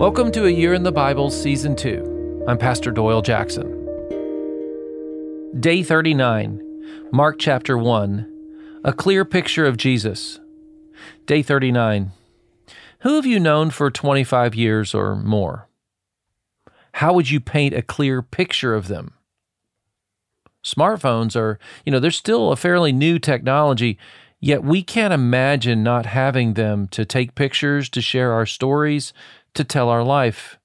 Welcome to A Year in the Bible, Season 2. I'm Pastor Doyle Jackson. Day 39, Mark chapter 1, a clear picture of Jesus. Day 39. Who have you known for 25 years or more? How would you paint a clear picture of them? Smartphones are, you know, they're still a fairly new technology, yet we can't imagine not having them to take pictures, to share our stories, to tell our life.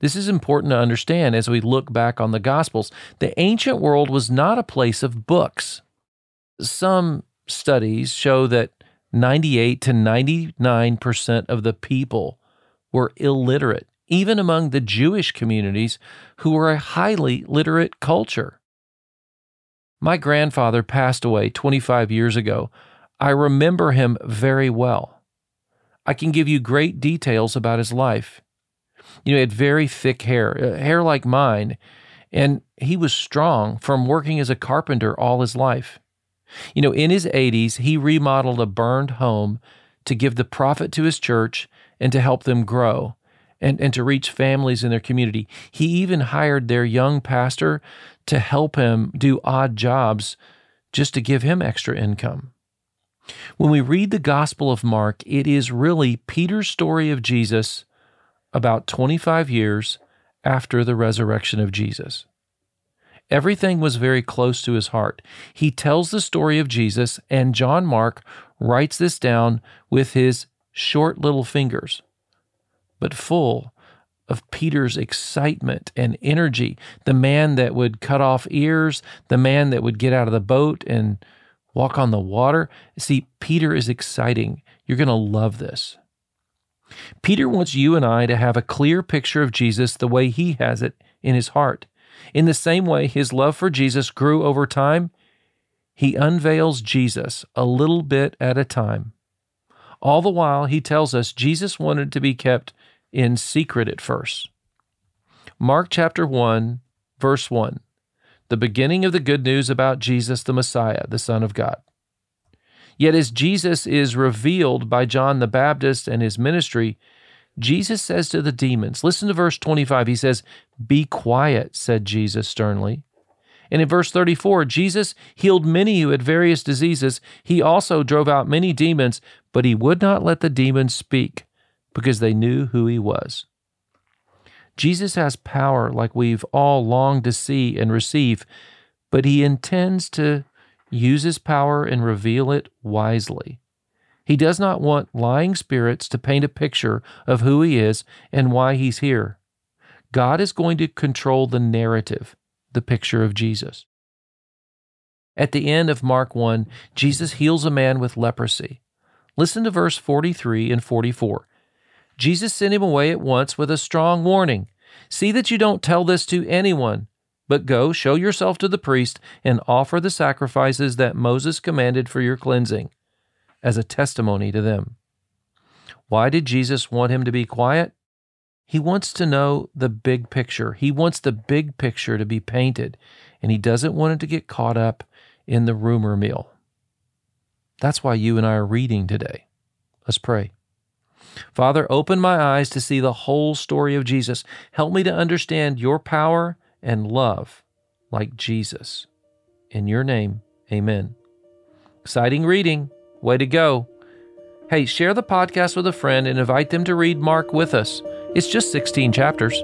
This is important to understand as we look back on the Gospels. The ancient world was not a place of books. Some studies show that 98 to 99% of the people were illiterate, even among the Jewish communities who were a highly literate culture. My grandfather passed away 25 years ago. I remember him very well. I can give you great details about his life. You know, he had very thick hair, uh, hair like mine, and he was strong from working as a carpenter all his life. You know, in his 80s, he remodeled a burned home to give the profit to his church and to help them grow and, and to reach families in their community. He even hired their young pastor to help him do odd jobs just to give him extra income. When we read the Gospel of Mark, it is really Peter's story of Jesus about 25 years after the resurrection of Jesus. Everything was very close to his heart. He tells the story of Jesus, and John Mark writes this down with his short little fingers, but full of Peter's excitement and energy. The man that would cut off ears, the man that would get out of the boat and walk on the water. See, Peter is exciting. You're going to love this. Peter wants you and I to have a clear picture of Jesus the way he has it in his heart. In the same way his love for Jesus grew over time, he unveils Jesus a little bit at a time. All the while, he tells us Jesus wanted to be kept in secret at first. Mark chapter 1, verse 1, the beginning of the good news about Jesus the Messiah, the Son of God. Yet as Jesus is revealed by John the Baptist and his ministry, Jesus says to the demons, listen to verse 25. He says, Be quiet, said Jesus sternly. And in verse 34, Jesus healed many who had various diseases. He also drove out many demons, but he would not let the demons speak because they knew who he was. Jesus has power like we've all longed to see and receive, but he intends to use his power and reveal it wisely. He does not want lying spirits to paint a picture of who he is and why he's here. God is going to control the narrative, the picture of Jesus. At the end of Mark 1, Jesus heals a man with leprosy. Listen to verse 43 and 44. Jesus sent him away at once with a strong warning See that you don't tell this to anyone, but go, show yourself to the priest, and offer the sacrifices that Moses commanded for your cleansing, as a testimony to them. Why did Jesus want him to be quiet? He wants to know the big picture. He wants the big picture to be painted, and he doesn't want it to get caught up in the rumor mill. That's why you and I are reading today. Let's pray. Father, open my eyes to see the whole story of Jesus. Help me to understand your power and love like Jesus. In your name, amen. Exciting reading. Way to go. Hey, share the podcast with a friend and invite them to read Mark with us. It's just 16 chapters.